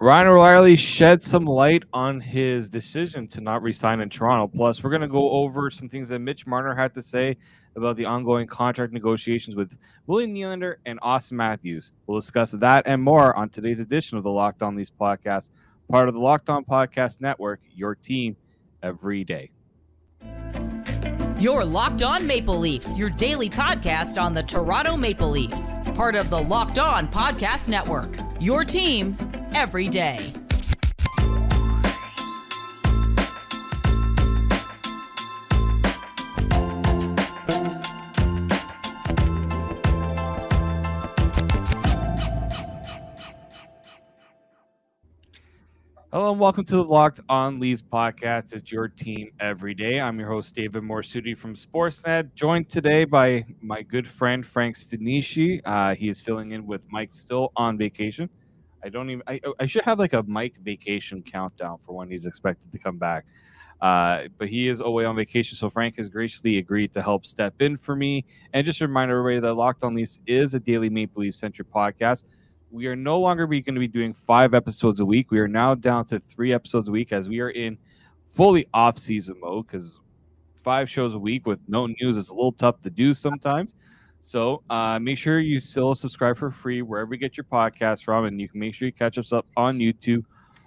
Ryan O'Reilly shed some light on his decision to not resign in Toronto. Plus, we're going to go over some things that Mitch Marner had to say about the ongoing contract negotiations with William Nylander and Auston Matthews. We'll discuss that and more on today's edition of the Locked On Leafs podcast, part of the Locked On Podcast Network, your team every day. Your Locked On Maple Leafs, your daily podcast on the Toronto Maple Leafs, part of the Locked On Podcast Network, your team every day. Hello and welcome to the Locked On Leafs podcast. It's your team every day. I'm your host, David Morassutti from Sportsnet, joined today by my good friend Frank Stanisci. Uh, he is filling in with Mike still on vacation. I don't even. I, I should have like a Mike vacation countdown for when he's expected to come back. Uh, but he is away on vacation, so Frank has graciously agreed to help step in for me. And just a reminder, everybody, that Locked On Leafs is a daily Maple Leaf centric podcast. We are no longer going to be doing five episodes a week. We are now down to three episodes a week as we are in fully off season mode because five shows a week with no news is a little tough to do sometimes. So uh, make sure you still subscribe for free wherever you get your podcast from, and you can make sure you catch us up on YouTube,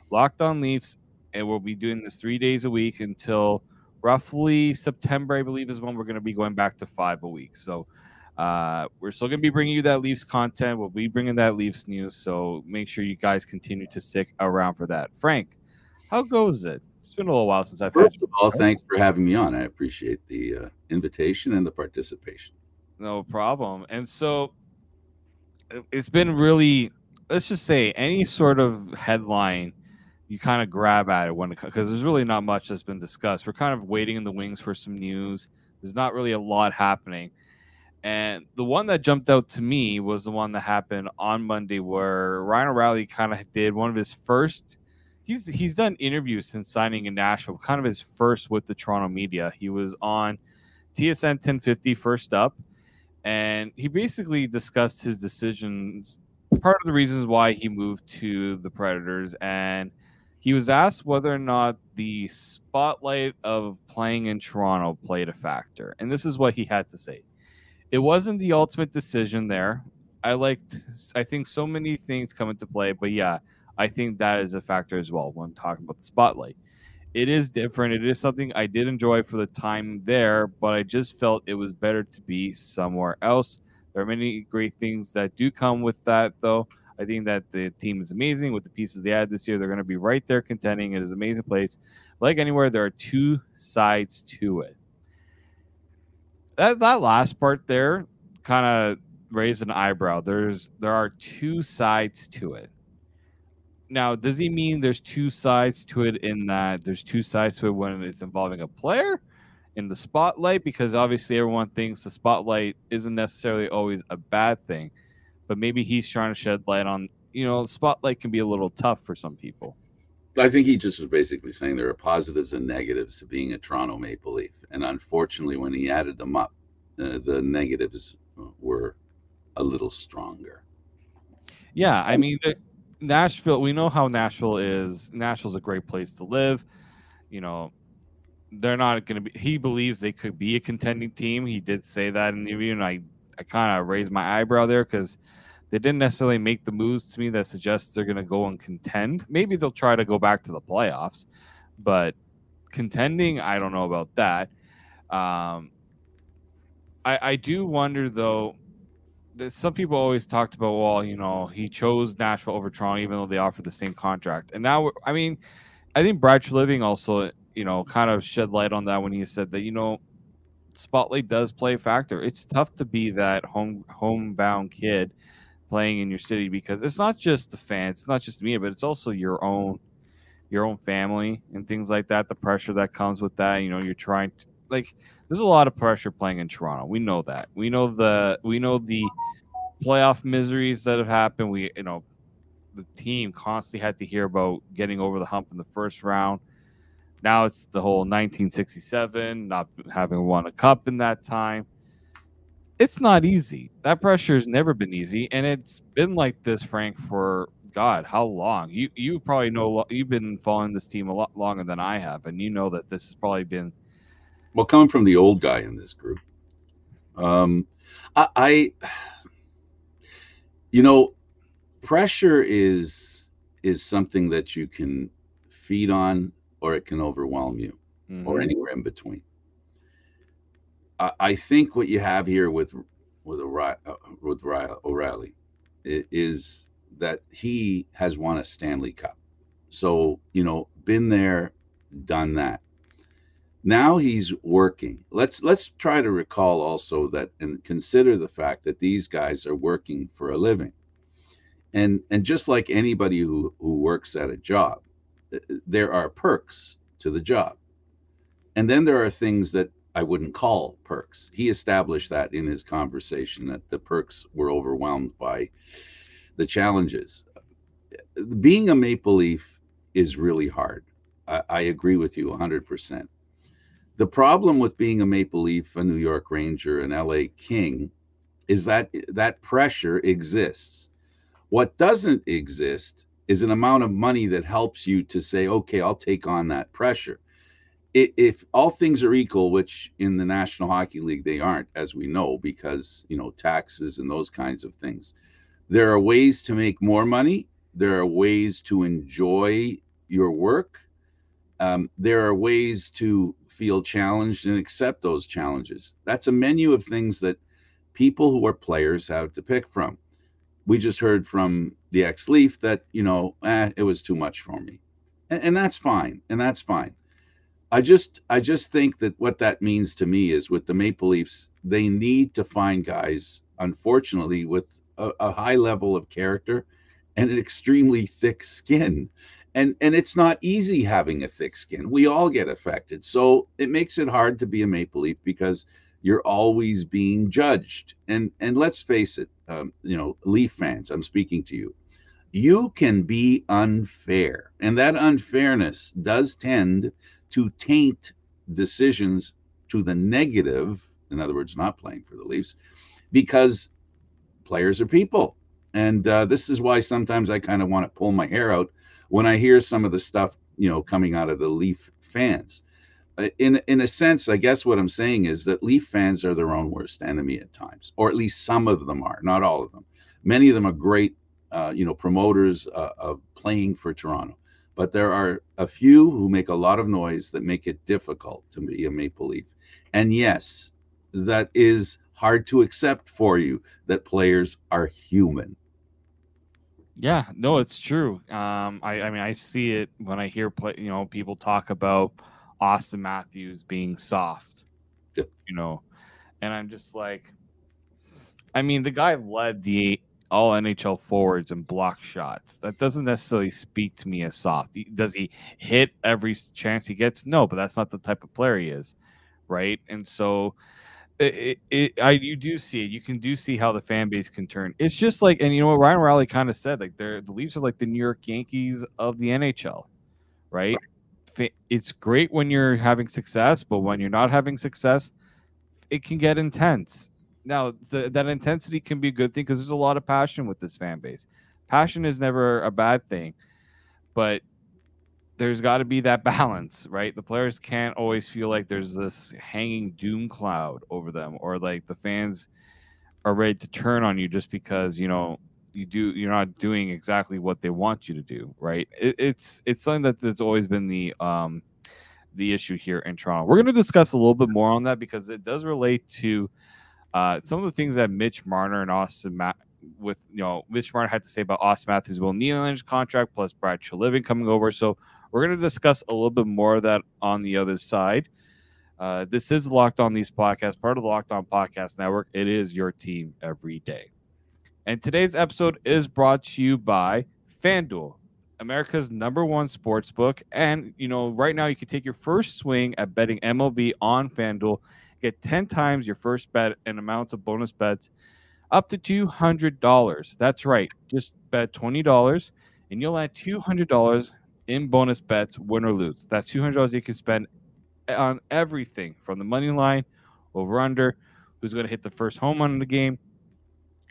Locked On Leafs, and we'll be doing this three days a week until roughly September, I believe, is when we're going to be going back to five a week. So uh, we're still going to be bringing you that Leafs content. We'll be bringing that Leafs news. So make sure you guys continue to stick around for that. Frank, how goes it? It's been a little while since I've. First of all, thanks for having me on. I appreciate the uh, invitation and the participation. No problem. And so it's been really, let's just say, any sort of headline you kind of grab at it when because there's really not much that's been discussed. We're kind of waiting in the wings for some news. There's not really a lot happening. And the one that jumped out to me was the one that happened on Monday where Ryan O'Reilly kind of did one of his first he's he's done interviews since signing in Nashville, kind of his first with the Toronto media. He was on TSN 1050 first up and he basically discussed his decisions, part of the reasons why he moved to the Predators, and he was asked whether or not the spotlight of playing in Toronto played a factor, and this is what he had to say. It wasn't the ultimate decision there. I liked, I think so many things come into play, but yeah, I think that is a factor as well when talking about the spotlight it is different. It is something I did enjoy for the time there, but I just felt it was better to be somewhere else. There are many great things that do come with that, though. I think that the team is amazing with the pieces they had this year. They're going to be right there contending. It is an amazing place. Like anywhere, there are two sides to it. That that last part there kind of raised an eyebrow. There's there are two sides to it now, does he mean there's two sides to it in that there's two sides to it when it's involving a player in the spotlight? Because obviously everyone thinks the spotlight isn't necessarily always a bad thing, but maybe he's trying to shed light on, you know, spotlight can be a little tough for some people. I think he just was basically saying there are positives and negatives to being a Toronto Maple Leaf. And unfortunately, when he added them up, uh, the negatives were a little stronger. Yeah, I mean, the, Nashville, we know how Nashville is. Nashville's a great place to live. You know, they're not going to be. He believes they could be a contending team. He did say that in the interview, and I, I kind of raised my eyebrow there because they didn't necessarily make the moves to me that suggests they're going to go and contend. Maybe they'll try to go back to the playoffs, but contending, I don't know about that. Um, I, I do wonder though some people always talked about, well, you know, he chose Nashville over Toronto, even though they offered the same contract. And now, I mean, I think Brad Treliving also, you know, kind of shed light on that when he said that, you know, spotlight does play a factor. It's tough to be that home homebound kid playing in your city because it's not just the fans, it's not just me, but it's also your own your own family and things like that. The pressure that comes with that, you know, you're trying to like there's a lot of pressure playing in Toronto. We know that. We know the we know the playoff miseries that have happened. We you know the team constantly had to hear about getting over the hump in the first round. Now it's the whole 1967 not having won a cup in that time. It's not easy. That pressure has never been easy, and it's been like this, Frank, for God, how long? You you probably know you've been following this team a lot longer than I have, and you know that this has probably been. Well, coming from the old guy in this group, um, I, I you know, pressure is is something that you can feed on, or it can overwhelm you, mm-hmm. or anywhere in between. I, I think what you have here with with O'Reilly, uh, with O'Reilly is that he has won a Stanley Cup. So, you know, been there, done that. Now he's working. Let's let's try to recall also that and consider the fact that these guys are working for a living. And and just like anybody who who works at a job, uh, there are perks to the job. And then there are things that I wouldn't call perks. He established that in his conversation that the perks were overwhelmed by the challenges. Being a Maple Leaf is really hard. I, I agree with you 100%. The problem with being a Maple Leaf, a New York Ranger, an LA King is that that pressure exists. What doesn't exist is an amount of money that helps you to say, okay, I'll take on that pressure if all things are equal, which in the National Hockey League they aren't, as we know, because you know taxes and those kinds of things, there are ways to make more money. There are ways to enjoy your work. Um, there are ways to feel challenged and accept those challenges. That's a menu of things that people who are players have to pick from. We just heard from the ex Leaf that you know eh, it was too much for me, and, and that's fine, and that's fine I just I just think that what that means to me is with the Maple Leafs, they need to find guys, unfortunately, with a, a high level of character and an extremely thick skin. And and it's not easy having a thick skin. We all get affected. So it makes it hard to be a Maple Leaf because you're always being judged. And and let's face it, um, you know, Leaf fans, I'm speaking to you. You can be unfair, and that unfairness does tend to taint decisions to the negative, in other words, not playing for the Leafs, because players are people. And uh, this is why sometimes I kind of want to pull my hair out when I hear some of the stuff, you know, coming out of the Leaf fans. Uh, in in a sense, I guess what I'm saying is that Leaf fans are their own worst enemy at times, or at least some of them are, not all of them. Many of them are great, uh, you know, promoters uh, of playing for Toronto but there are a few who make a lot of noise that make it difficult to be a Maple Leaf. And yes, that is hard to accept for you that players are human. Yeah, no, it's true. Um, I, I mean, I see it when I hear play, you know, people talk about Auston Matthews being soft, you know, and I'm just like, I mean, the guy led the all NHL forwards and block shots. That doesn't necessarily speak to me as soft. Does he hit every chance he gets? No, but that's not the type of player he is, right? And so, it, it, I you do see it. You can do see how the fan base can turn. It's just like, and you know what Ryan O'Reilly kind of said, like they're the Leafs are like the New York Yankees of the NHL, right? right? It's great when you're having success, but when you're not having success, it can get intense now the, that intensity can be a good thing because there's a lot of passion with this fan base. Passion is never a bad thing, but there's got to be that balance, right? The players can't always feel like there's this hanging doom cloud over them, or like the fans are ready to turn on you just because you know you do you're not doing exactly what they want you to do, right? It, it's it's something that that's always been the um the issue here in Toronto. We're going to discuss a little bit more on that because it does relate to uh, some of the things that Mitch Marner and Auston with you know Mitch Marner had to say about Auston Matthews, Will Nylander's contract, plus Brad Treliving coming over. So we're going to discuss a little bit more of that on the other side. Uh, this is Locked On Leafs Podcast, part of the Locked On Podcast Network. It is your team every day. And today's episode is brought to you by FanDuel, America's number one sports book. And, you know, right now you can take your first swing at betting MLB on FanDuel Get 10 times your first bet and amounts of bonus bets up to $200. That's right. Just bet $20 and you'll add $200 in bonus bets, win or lose. That's $200 you can spend on everything from the money line over under, who's going to hit the first home run in the game,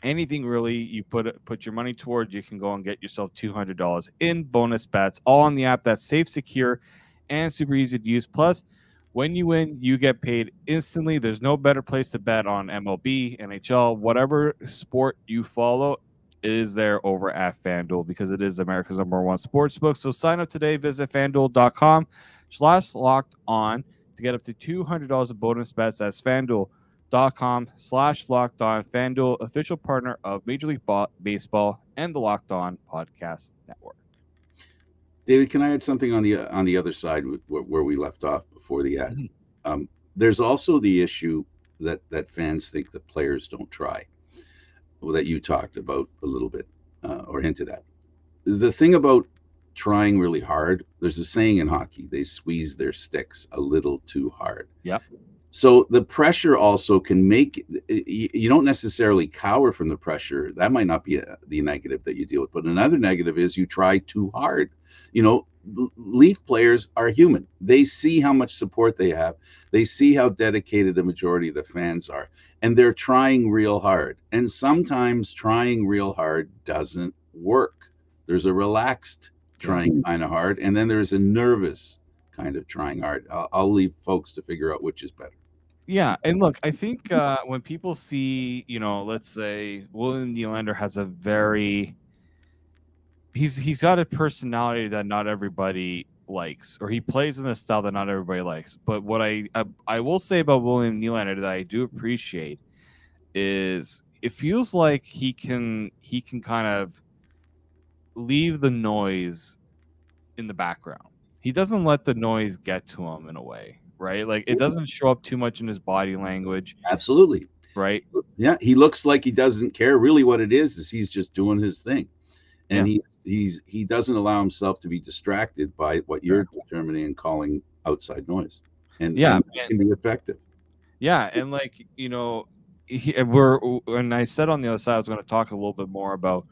anything really you put put your money toward, you can go and get yourself two hundred dollars in bonus bets, all on the app that's safe, secure, and super easy to use. Plus, when you win, you get paid instantly. There's no better place to bet on MLB, NHL, whatever sport you follow is there over at FanDuel because it is America's number one sports book. So sign up today. Visit fanduel.com slash locked on to get up to $200 of bonus bets. That's fanduel.com slash locked on. FanDuel, official partner of Major League Baseball and the Locked On Podcast Network. David, can I add something on the on the other side where, where we left off before the ad? Mm-hmm. Um, there's also the issue that that fans think that players don't try that you talked about a little bit uh, or hinted at. The thing about trying really hard, there's a saying in hockey, they squeeze their sticks a little too hard. Yep. So the pressure also can make you don't necessarily cower from the pressure. That might not be a, the negative that you deal with, but another negative is you try too hard. You know, Leaf players are human. They see how much support they have. They see how dedicated the majority of the fans are, and they're trying real hard. And sometimes trying real hard doesn't work. There's a relaxed trying kind of hard, and then there's a nervous kind of trying hard. I'll, I'll leave folks to figure out which is better. Yeah, and look, I think uh, when people see, you know, let's say William Nylander has a very he's he's got a personality that not everybody likes, or he plays in a style that not everybody likes. But what I I, I will say about William Nylander that I do appreciate is it feels like he can he can kind of leave the noise in the background. He doesn't let the noise get to him in a way, right? Like it doesn't show up too much in his body language. Absolutely. Right? Yeah, he looks like he doesn't care. Really what it is is he's just doing his thing and yeah. he he's he doesn't allow himself to be distracted by what you're determining and calling outside noise and yeah. and can be effective. Yeah and like you know he, we're and i said on the other side i was going to talk a little bit more about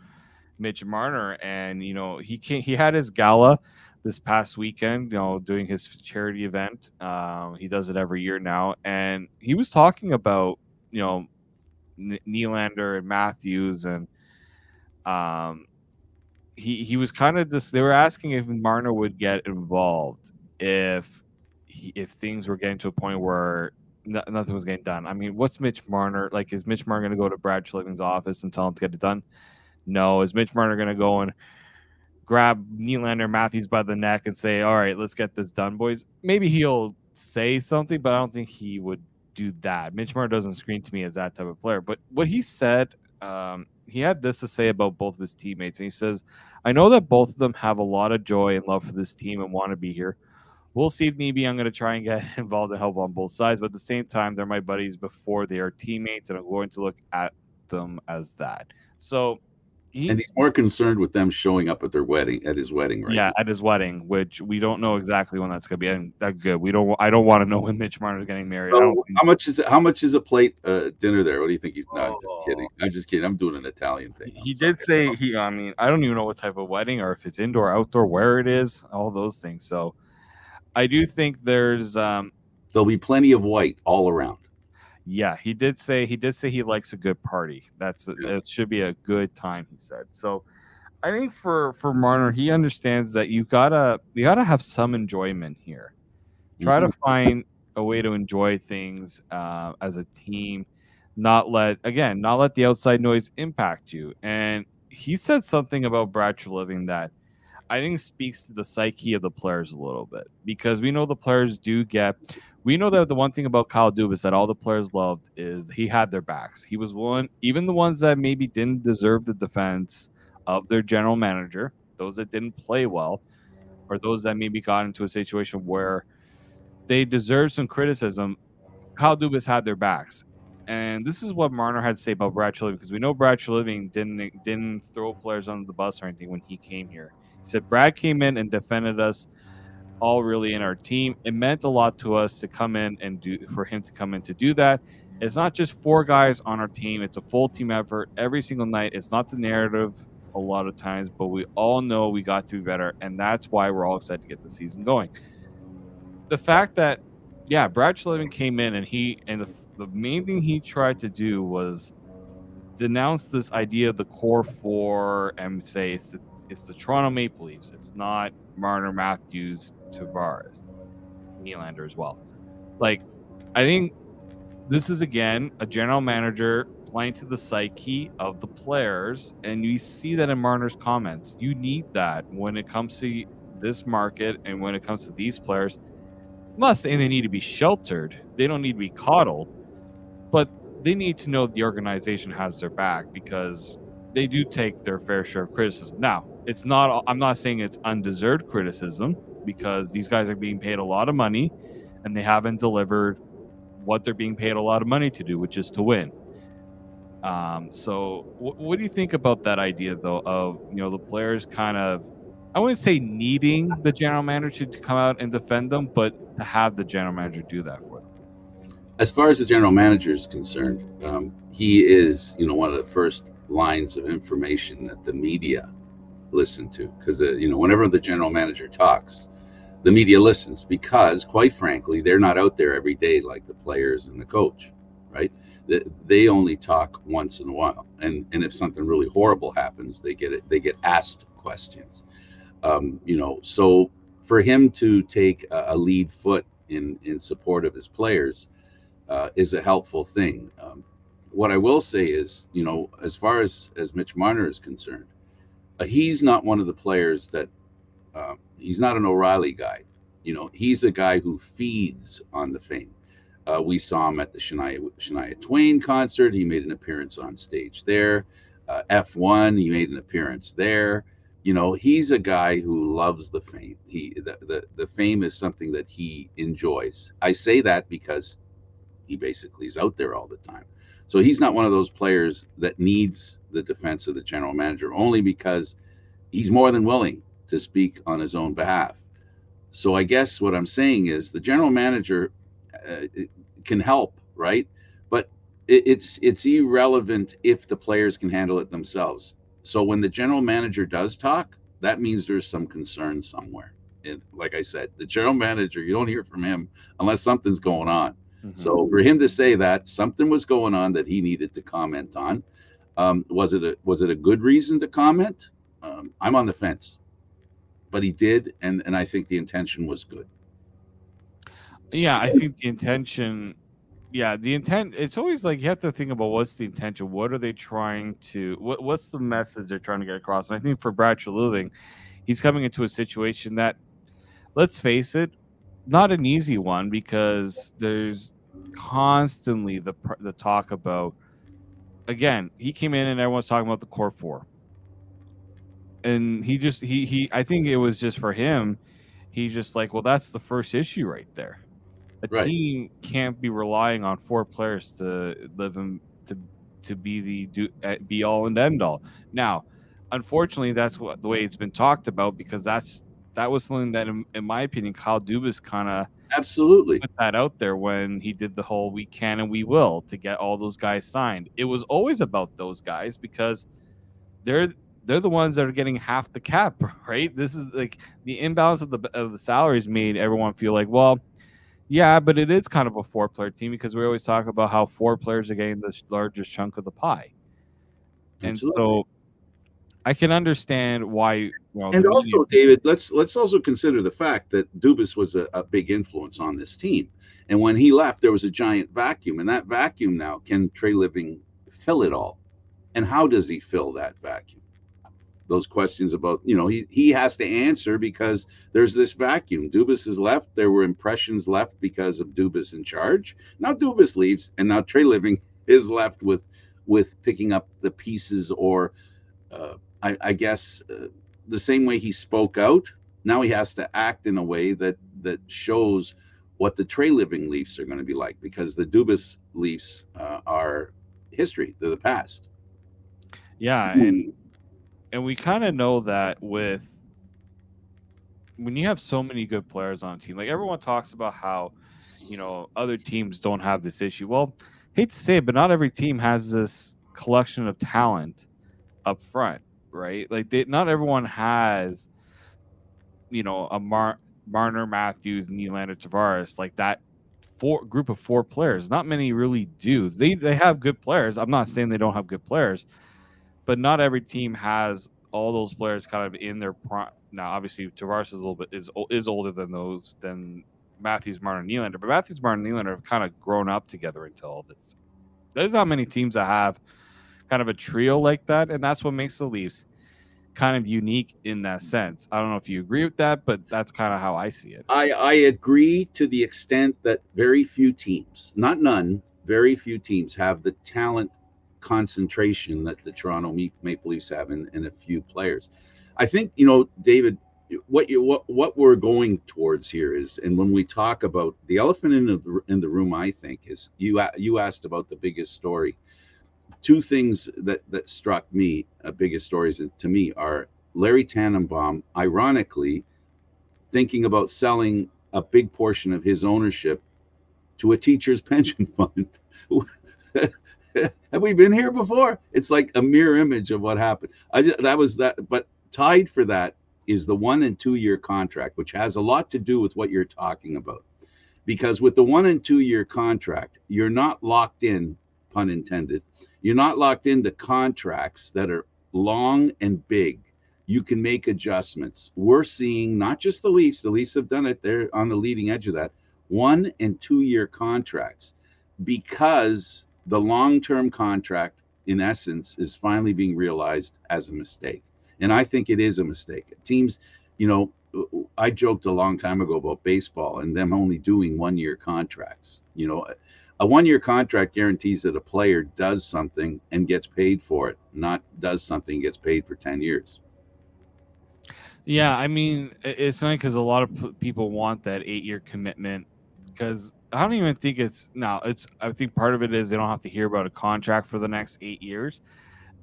mitch marner and you know he came he had his gala this past weekend you know doing his charity event. Um, he does it every year now. And he was talking about you know Nylander and Matthews and um, he he was kind of this. They were asking if Marner would get involved if he, if things were getting to a point where no, nothing was getting done. I mean, what's Mitch Marner like? Is Mitch Marner going to go to Brad Treliving's office and tell him to get it done? No. Is Mitch Marner going to go and grab Nylander Matthews by the neck and say, "All right, let's get this done, boys"? Maybe he'll say something, but I don't think he would do that. Mitch Marner doesn't scream to me as that type of player. But what he said um, he had this to say about both of his teammates, and he says, "I know that both of them have a lot of joy and love for this team and want to be here. We'll see if need be. I'm going to try and get involved and help on both sides, but at the same time, they're my buddies before they are teammates, and I'm going to look at them as that." So he, and he's more concerned with them showing up at their wedding, at his wedding, right? Yeah, at his wedding, which we don't know exactly when that's going to be. And that good. We don't. I don't want to know when Mitch Marner is getting married. So how much is it? How much is a plate uh, dinner there? What do you think he's? Oh. No, just kidding. Oh. I'm just kidding. I'm doing an Italian thing. He did say he. I mean, I don't even know what type of wedding or if it's indoor, outdoor, where it is, all those things. So, I do think there's. um There'll be plenty of white all around. Yeah, he did say he did say he likes a good party. That's yeah. it should be a good time. He said so. I think for for Marner, he understands that you gotta you gotta have some enjoyment here. Try mm-hmm. to find a way to enjoy things uh, as a team. Not let again, not let the outside noise impact you. And he said something about Brad Treliving that I think speaks to the psyche of the players a little bit because we know the players do get. We know that the one thing about Kyle Dubas that all the players loved is he had their backs. He was one, even the ones that maybe didn't deserve the defense of their general manager, those that didn't play well, or those that maybe got into a situation where they deserve some criticism. Kyle Dubas had their backs, and this is what Marner had to say about Brad Treliving because we know Brad Treliving didn't didn't throw players under the bus or anything when he came here. He said Brad came in and defended us all really in our team. It meant a lot to us to come in and do for him to come in to do that. It's not just four guys on our team, it's a full team effort every single night. It's not the narrative a lot of times, but we all know we got to be better, and that's why we're all excited to get the season going. The fact that, yeah, Brad Treliving came in and he and the, the main thing he tried to do was denounce this idea of the core four and say it's the, it's the Toronto Maple Leafs. It's not Marner, Matthews, Tavares, Nylander as well. Like, I think this is again a general manager playing to the psyche of the players, and you see that in Marner's comments. You need that when it comes to this market and when it comes to these players. I'm not saying they need to be sheltered; they don't need to be coddled, but they need to know the organization has their back because they do take their fair share of criticism. Now, it's not. I'm not saying it's undeserved criticism because these guys are being paid a lot of money, and they haven't delivered what they're being paid a lot of money to do, which is to win. Um, so, w- what do you think about that idea, though, of you know the players kind of, I wouldn't say needing the general manager to come out and defend them, but to have the general manager do that for them? As far as the general manager is concerned, um, he is, you know, one of the first lines of information that the media listen to, because uh, you know, whenever the general manager talks, the media listens because, quite frankly, they're not out there every day like the players and the coach, right? they only talk once in a while, and and if something really horrible happens, they get it. They get asked questions. Um, you know, so for him to take a, a, lead foot in in support of his players uh, is a helpful thing. Um, what I will say is, you know, as far as as Mitch Marner is concerned, he's not one of the players that uh, he's not an O'Reilly guy. You know, he's a guy who feeds on the fame. Uh, we saw him at the Shania, Shania Twain concert. He made an appearance on stage there. Uh, F1, he made an appearance there. You know, he's a guy who loves the fame. He the, the, the fame is something that he enjoys. I say that because he basically is out there all the time. So he's not one of those players that needs the defense of the general manager only because he's more than willing to speak on his own behalf. So I guess what I'm saying is the general manager uh, can help, right? But it, it's it's irrelevant if the players can handle it themselves. So when the general manager does talk, that means there's some concern somewhere. And like I said, the general manager, you don't hear from him unless something's going on. Mm-hmm. So for him to say that something was going on that he needed to comment on, um, was it a was it a good reason to comment? Um, I'm on the fence, but he did, and and I think the intention was good. Yeah, I think the intention. Yeah, the intent. It's always like you have to think about what's the intention. What are they trying to? What What's the message they're trying to get across? And I think for Brad Treliving, he's coming into a situation that, let's face it, not an easy one because there's constantly the the talk about. Again, he came in and everyone's talking about the core four, and he just he he. I think it was just for him. He's just like, well, that's the first issue right there a right. team can't be relying on four players to live in to to be the do, eh, be all and end all. Now, unfortunately, that's what the way it's been talked about because that's that was something that, in, in my opinion, Kyle Dubas kind of absolutely put that out there when he did the whole "we can and we will" to get all those guys signed. It was always about those guys because they're they're the ones that are getting half the cap, right? This is like the imbalance of the of the salaries made everyone feel like, well, yeah, but it is kind of a four player team because we always talk about how four players are getting the largest chunk of the pie. And so I can understand why. Well, and also, David, let's let's also consider the fact that Dubas was a, a, big influence on this team, and when he left, there was a giant vacuum, and that vacuum now can Treliving fill it all, and how does he fill that vacuum? those questions about you know he he has to answer because there's this vacuum. Dubas is left. There were impressions left because of Dubas in charge. Now Dubas leaves, and now Treliving is left with with picking up the pieces, or uh, I, I, guess uh, the same way he spoke out. Now he has to act in a way that that shows what the Treliving Leafs are going to be like because the Dubas Leafs uh, are history. They're the past. Yeah, and and we kind of know that with when you have so many good players on a team, like everyone talks about how you know other teams don't have this issue. Well, hate to say it, but not every team has this collection of talent up front, right? Like they, not everyone has, you know, a Mar- Marner, Matthews, Nylander, Tavares like that four group of four players. Not many really do. They they have good players. I'm not saying they don't have good players, but not every team has all those players kind of in their prime. Now, obviously, Tavares is a little bit is is older than those than Matthews, Marner, Nylander, but Matthews, Marner, Nylander have kind of grown up together until this. There's not many teams that have kind of a trio like that, and that's what makes the Leafs kind of unique in that sense. I don't know if you agree with that, but that's kind of how I see it. I, I agree to the extent that very few teams, not none, very few teams have the talent concentration that the Toronto Maple Leafs have in, in a few players. I think, you know, David, what you what what we're going towards here is and when we talk about the elephant in the in the room i think is you you asked about the biggest story two things that that struck me uh, biggest stories to me are Larry Tannenbaum, ironically, thinking about selling a big portion of his ownership to a teacher's pension fund. Have we been here before? It's like a mirror image of what happened. I just, that was that, but tied for that is the one and two year contract, which has a lot to do with what you're talking about. Because with the one and two year contract, you're not locked in, pun intended, you're not locked into contracts that are long and big. You can make adjustments. We're seeing not just the Leafs, the Leafs have done it, they're on the leading edge of that. One and two year contracts because the long term contract, in essence, is finally being realized as a mistake. And I think it is a mistake. Teams, you know, I joked a long time ago about baseball and them only doing one year contracts. You know, a one year contract guarantees that a player does something and gets paid for it, not does something gets paid for 10 years. Yeah, I mean, it's funny because a lot of people want that eight year commitment because I don't even think it's now. It's I think part of it is they don't have to hear about a contract for the next eight years,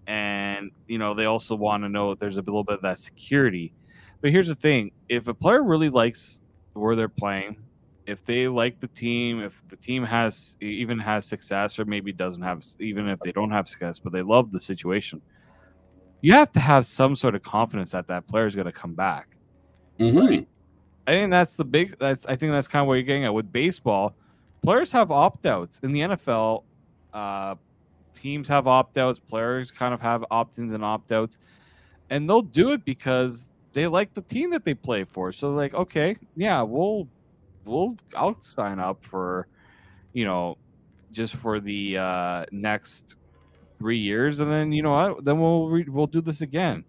and you know they also want to know there's a little bit of that security. But here's the thing: if a player really likes where they're playing, if they like the team, if the team has even has success or maybe doesn't have, even if they don't have success, but they love the situation, you have to have some sort of confidence that that player is going to come back. Mm-hmm. I think that's the big. That's I think that's kind of what you're getting at with baseball. Players have opt outs in the NFL. Uh, teams have opt outs. Players kind of have opt ins and opt outs, and they'll do it because they like the team that they play for. So like, okay, yeah, we'll we'll I'll sign up for, you know, just for the uh, next three years, and then you know what? Then we'll re- we'll do this again.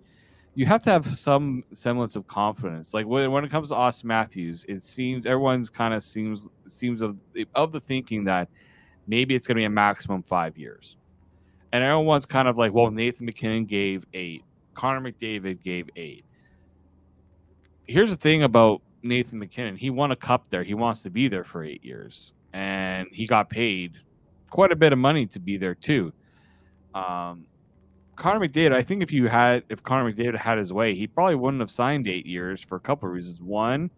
You have to have some semblance of confidence. Like when, when it comes to Auston Matthews, it seems everyone's kind of seems seems of of the thinking that maybe it's going to be a maximum five years, and everyone's kind of like, well, Nathan MacKinnon gave eight, Connor McDavid gave eight. Here's the thing about Nathan MacKinnon. He won a cup there. He wants to be there for eight years, and he got paid quite a bit of money to be there too. Um, Connor McDavid, I think if you had if Connor McDavid had his way, he probably wouldn't have signed eight years for a couple of reasons. One,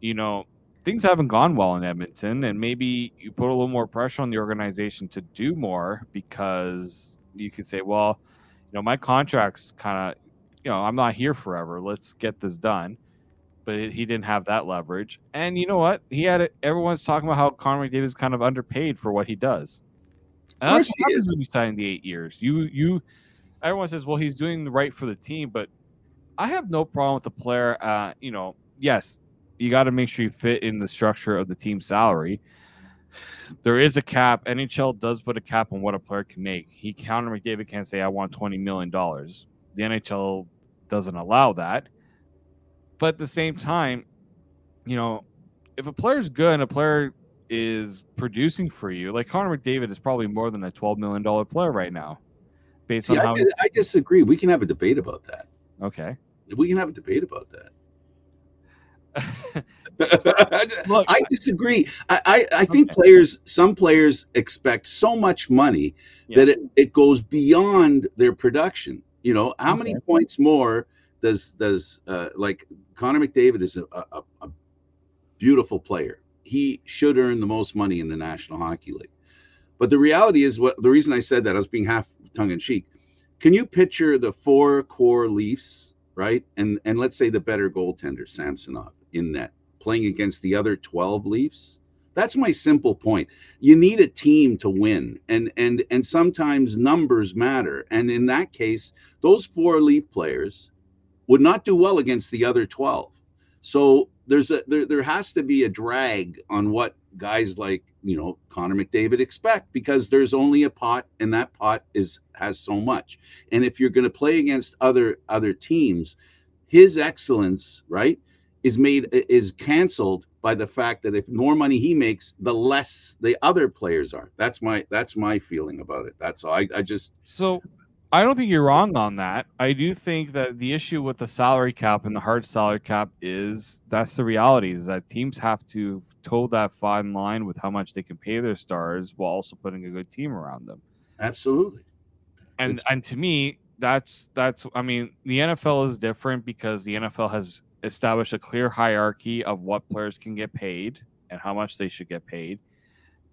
you know, things haven't gone well in Edmonton, and maybe you put a little more pressure on the organization to do more because you could say, well, you know, my contract's kind of, you know, I'm not here forever. Let's get this done but he didn't have that leverage. And you know what? He had it. Everyone's talking about how Connor McDavid is kind of underpaid for what he does. And that's what happens when you sign the eight years. You you everyone says, well, he's doing the right for the team, but I have no problem with the player. Uh, you know, yes, you got to make sure you fit in the structure of the team salary. There is a cap. NHL does put a cap on what a player can make. He Connor McDavid can't say I want twenty million dollars. The NHL doesn't allow that. But at the same time, you know, if a player's good and a player is producing for you, like Connor McDavid is probably more than a twelve million dollar player right now. Based See, on how I, I disagree. We can have a debate about that. Okay. We can have a debate about that. Look, I disagree. I, I, I think okay. players, some players expect so much money yeah. that it, it goes beyond their production. You know, how okay. many points more does does uh, like Connor McDavid is a, a, a beautiful player. He should earn the most money in the National Hockey League. But the reality is, what the reason I said that I was being half tongue in cheek. Can you picture the four core Leafs, right? And and let's say the better goaltender Samsonov in net playing against the other 12 Leafs? That's my simple point. You need a team to win, and and and sometimes numbers matter. And in that case, those four Leaf players would not do well against the other twelve. So there's a there, there has to be a drag on what guys like you know Connor McDavid expect because there's only a pot and that pot is has so much. And if you're going to play against other other teams, his excellence, right, is made is canceled by the fact that if more money he makes, the less the other players are. That's my that's my feeling about it. That's all. I, I just so I don't think you're wrong on that. I do think that the issue with the salary cap and the hard salary cap is that's the reality is that teams have to toe that fine line with how much they can pay their stars while also putting a good team around them. Absolutely. And it's- and to me, that's that's I mean, the NFL is different because the NFL has established a clear hierarchy of what players can get paid and how much they should get paid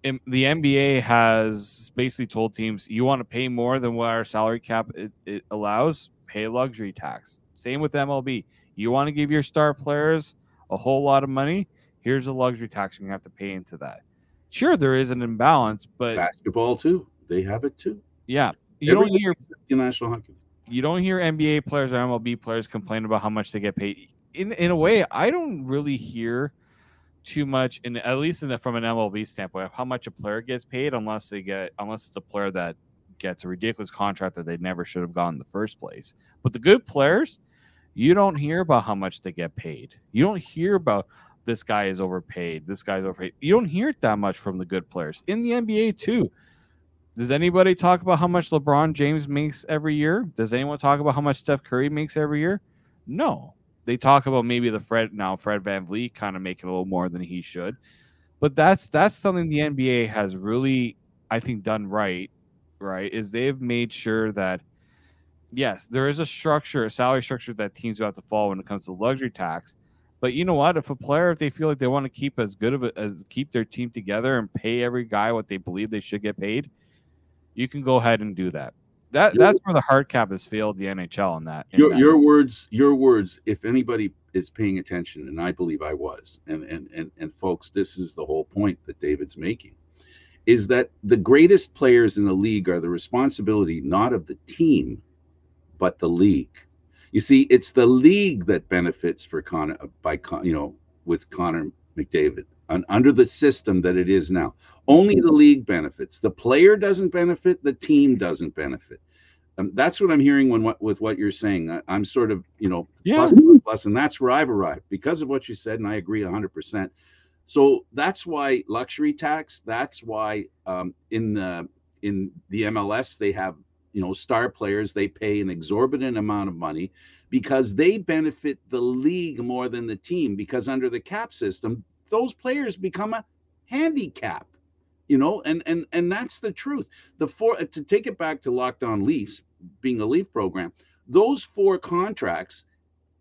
the NBA has basically told teams you want to pay more than what our salary cap it, it allows, pay luxury tax. Same with MLB. You want to give your star players a whole lot of money, here's a luxury tax you're going to have to pay into that. Sure, there is an imbalance, but basketball too. They have it too. Yeah, you don't hear the National Hockey. You don't hear NBA players or MLB players complain about how much they get paid. In in a way, I don't really hear too much in at least the, from an MLB standpoint of how much a player gets paid unless they get unless it's a player that gets a ridiculous contract that they never should have gotten in the first place. But the good players, you don't hear about how much they get paid. You don't hear about this guy is overpaid, this guy's overpaid. You don't hear it that much from the good players. In the NBA too. Does anybody talk about how much LeBron James makes every year? Does anyone talk about how much Steph Curry makes every year? No they talk about maybe the Fred now Fred VanVleet kind of making a little more than he should. But that's that's something the NBA has really, I think, done right, right? Is they've made sure that yes, there is a structure, a salary structure that teams have to follow when it comes to luxury tax. But you know what? If a player, if they feel like they want to keep as good of a, as keep their team together and pay every guy what they believe they should get paid, you can go ahead and do that. That your, that's where the hard cap has failed the NHL in that. In your that. your words, your words. If anybody is paying attention, and I believe I was, and and and and folks, this is the whole point that David's making, is that the greatest players in the league are the responsibility not of the team, but the league. You see, it's the league that benefits for Connor uh, by you know with Connor McDavid under the system that it is now. Only the league benefits. The player doesn't benefit. The team doesn't benefit. Um, that's what I'm hearing when what with what you're saying. I, am sort of you know yeah. plus, plus, and that's where I've arrived because of what you said, and I agree 100. percent So that's why luxury tax. That's why um, in the in the MLS they have you know star players. They pay an exorbitant amount of money because they benefit the league more than the team. Because under the cap system, those players become a handicap you know and and and that's the truth. The four uh, to take it back to Locked On Leafs being a leaf program those four contracts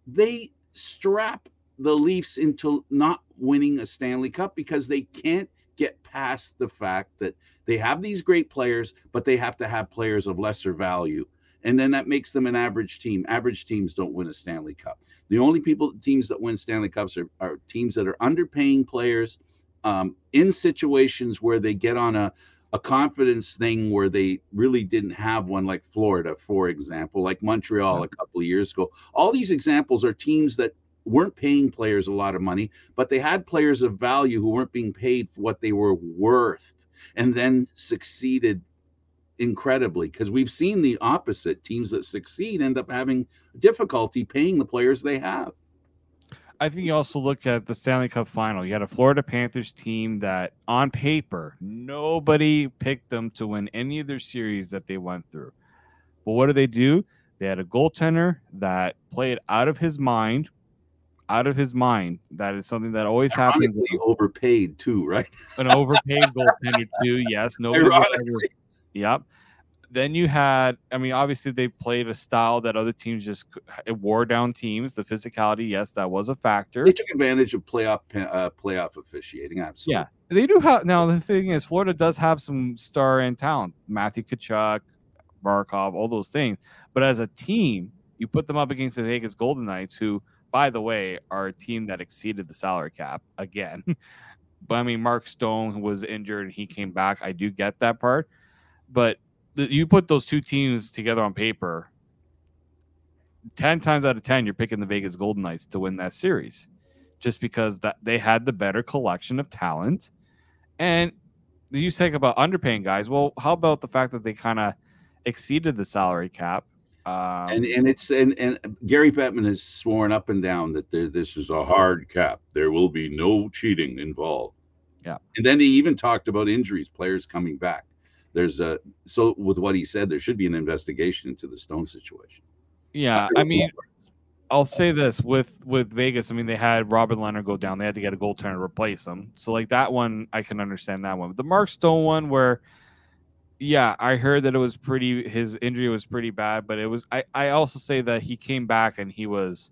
they strap the leafs into not winning a stanley cup because they can't get past the fact that they have these great players but they have to have players of lesser value and then that makes them an average team. Average teams don't win a Stanley Cup. The only people teams that win Stanley Cups are, are teams that are underpaying players um, in situations where they get on a a confidence thing where they really didn't have one, like Florida, for example, like Montreal a couple of years ago. All these examples are teams that weren't paying players a lot of money, but they had players of value who weren't being paid for what they were worth and then succeeded incredibly because we've seen the opposite teams that succeed end up having difficulty paying the players they have. I think you also look at the Stanley Cup final. You had a Florida Panthers team that, on paper, nobody picked them to win any of their series that they went through. But what did they do? They had a goaltender that played out of his mind, out of his mind. That is something that always happens. Overpaid too, right? An overpaid goaltender too. Yes, nobody ever, Yep. Then you had, I mean, obviously they played a style that other teams just wore down teams. The physicality, yes, that was a factor. They took advantage of playoff uh, playoff officiating. Absolutely. Yeah, they do have. Now the thing is, Florida does have some star and talent. Matthew Tkachuk, Barkov, all those things. But as a team, you put them up against the Vegas Golden Knights, who, by the way, are a team that exceeded the salary cap again. But I mean, Mark Stone was injured and he came back. I do get that part, but the, you put those two teams together on paper. Ten times out of ten, you're picking the Vegas Golden Knights to win that series, just because that they had the better collection of talent. And you think about underpaying guys. Well, how about the fact that they kind of exceeded the salary cap? Um, and and it's and and Gary Bettman has sworn up and down that there, this is a hard cap. There will be no cheating involved. Yeah. And then he even talked about injuries, players coming back. There's a so with what he said, there should be an investigation into the Stone situation. Yeah, I mean, I'll say this with with Vegas. I mean, they had Robin Lehner go down. They had to get a goaltender to replace him. So like that one, I can understand that one. But the Mark Stone one, where yeah, I heard that it was pretty. His injury was pretty bad, but it was. I I also say that he came back and he was,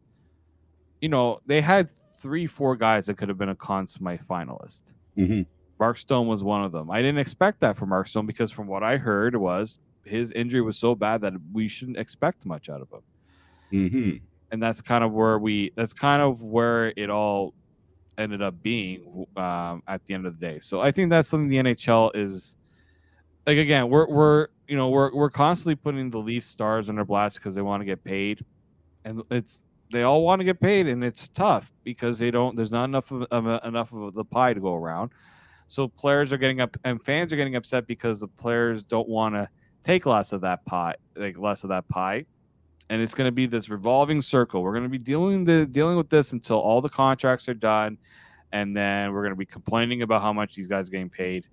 you know, they had three, four guys that could have been a Conn Smythe finalist. Mm-hmm. Mark Stone was one of them. I didn't expect that from Mark Stone because from what I heard was his injury was so bad that we shouldn't expect much out of him. Mm-hmm. And that's kind of where we. That's kind of where it all ended up being um, at the end of the day. So I think that's something the NHL is like again, we're we're you know we're we're constantly putting the Leaf stars under blast because they want to get paid, and it's they all want to get paid, and it's tough because they don't. There's not enough of, of enough of the pie to go around. So players are getting up, and fans are getting upset because the players don't want to take less of that pie, like less of that pie, and it's going to be this revolving circle. We're going to be dealing the dealing with this until all the contracts are done, and then we're going to be complaining about how much these guys are getting paid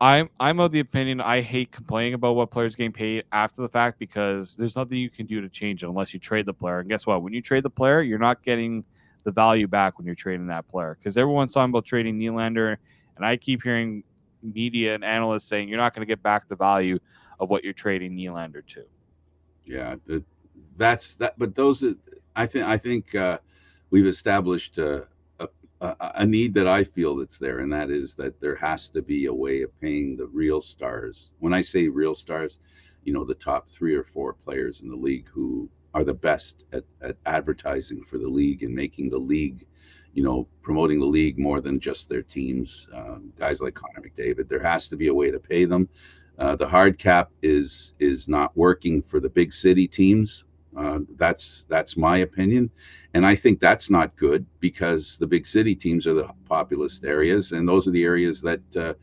I'm I'm of the opinion I hate complaining about what players getting paid after the fact because there's nothing you can do to change it unless you trade the player. And guess what? When you trade the player, you're not getting the value back when you're trading that player. Because everyone's talking about trading Nylander, and I keep hearing media and analysts saying you're not going to get back the value of what you're trading Nylander to. Yeah, that's that. But those, I think, I think uh, we've established. Uh, a, a need that I feel that's there, and that is that there has to be a way of paying the real stars. When I say real stars, you know, the top three or four players in the league who are the best at, at advertising for the league and making the league, you know, promoting the league more than just their teams. Um, guys like Connor McDavid, there has to be a way to pay them. Uh, the hard cap is is not working for the big city teams. Uh, that's that's my opinion, and I think that's not good because the big city teams are the populist areas, and those are the areas that uh,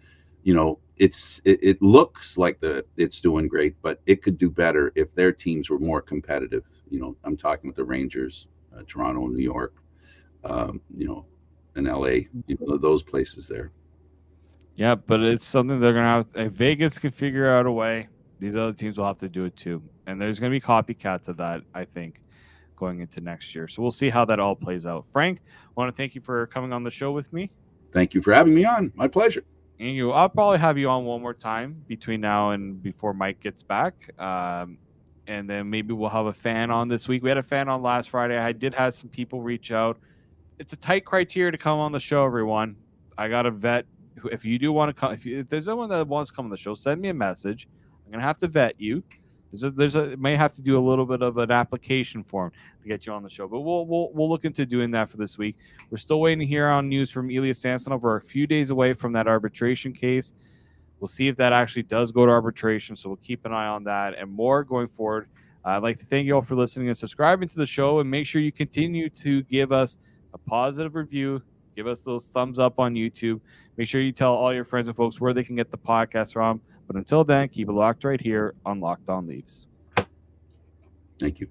you know it's it, it, looks like the it's doing great, but it could do better if their teams were more competitive. You know, I'm talking with the Rangers, uh, Toronto, New York, um, you know, in LA, you know, those places there. Yeah, but it's something they're gonna have. If Vegas can figure out a way, these other teams will have to do it too and there's going to be copycats of that, I think, going into next year. So we'll see how that all plays out. Frank, I want to thank you for coming on the show with me. Thank you for having me on. My pleasure. And you, I'll probably have you on one more time between now and before Mike gets back. Um, and then maybe we'll have a fan on this week. We had a fan on last Friday. I did have some people reach out. It's a tight criteria to come on the show, everyone. I got to vet. If you do want to come, if, you, if there's anyone that wants to come on the show, send me a message. I'm gonna have to vet you. There's a, there's a may have to do a little bit of an application form to get you on the show, but we'll we'll we'll look into doing that for this week. We're still waiting to hear on news from Ilya Samsonov. We're a few days away from that arbitration case. We'll see if that actually does go to arbitration. So we'll keep an eye on that and more going forward. I'd like to thank you all for listening and subscribing to the show, and make sure you continue to give us a positive review. Give us those thumbs up on YouTube. Make sure you tell all your friends and folks where they can get the podcast from. But until then, keep it locked right here on Locked On Leafs. Thank you.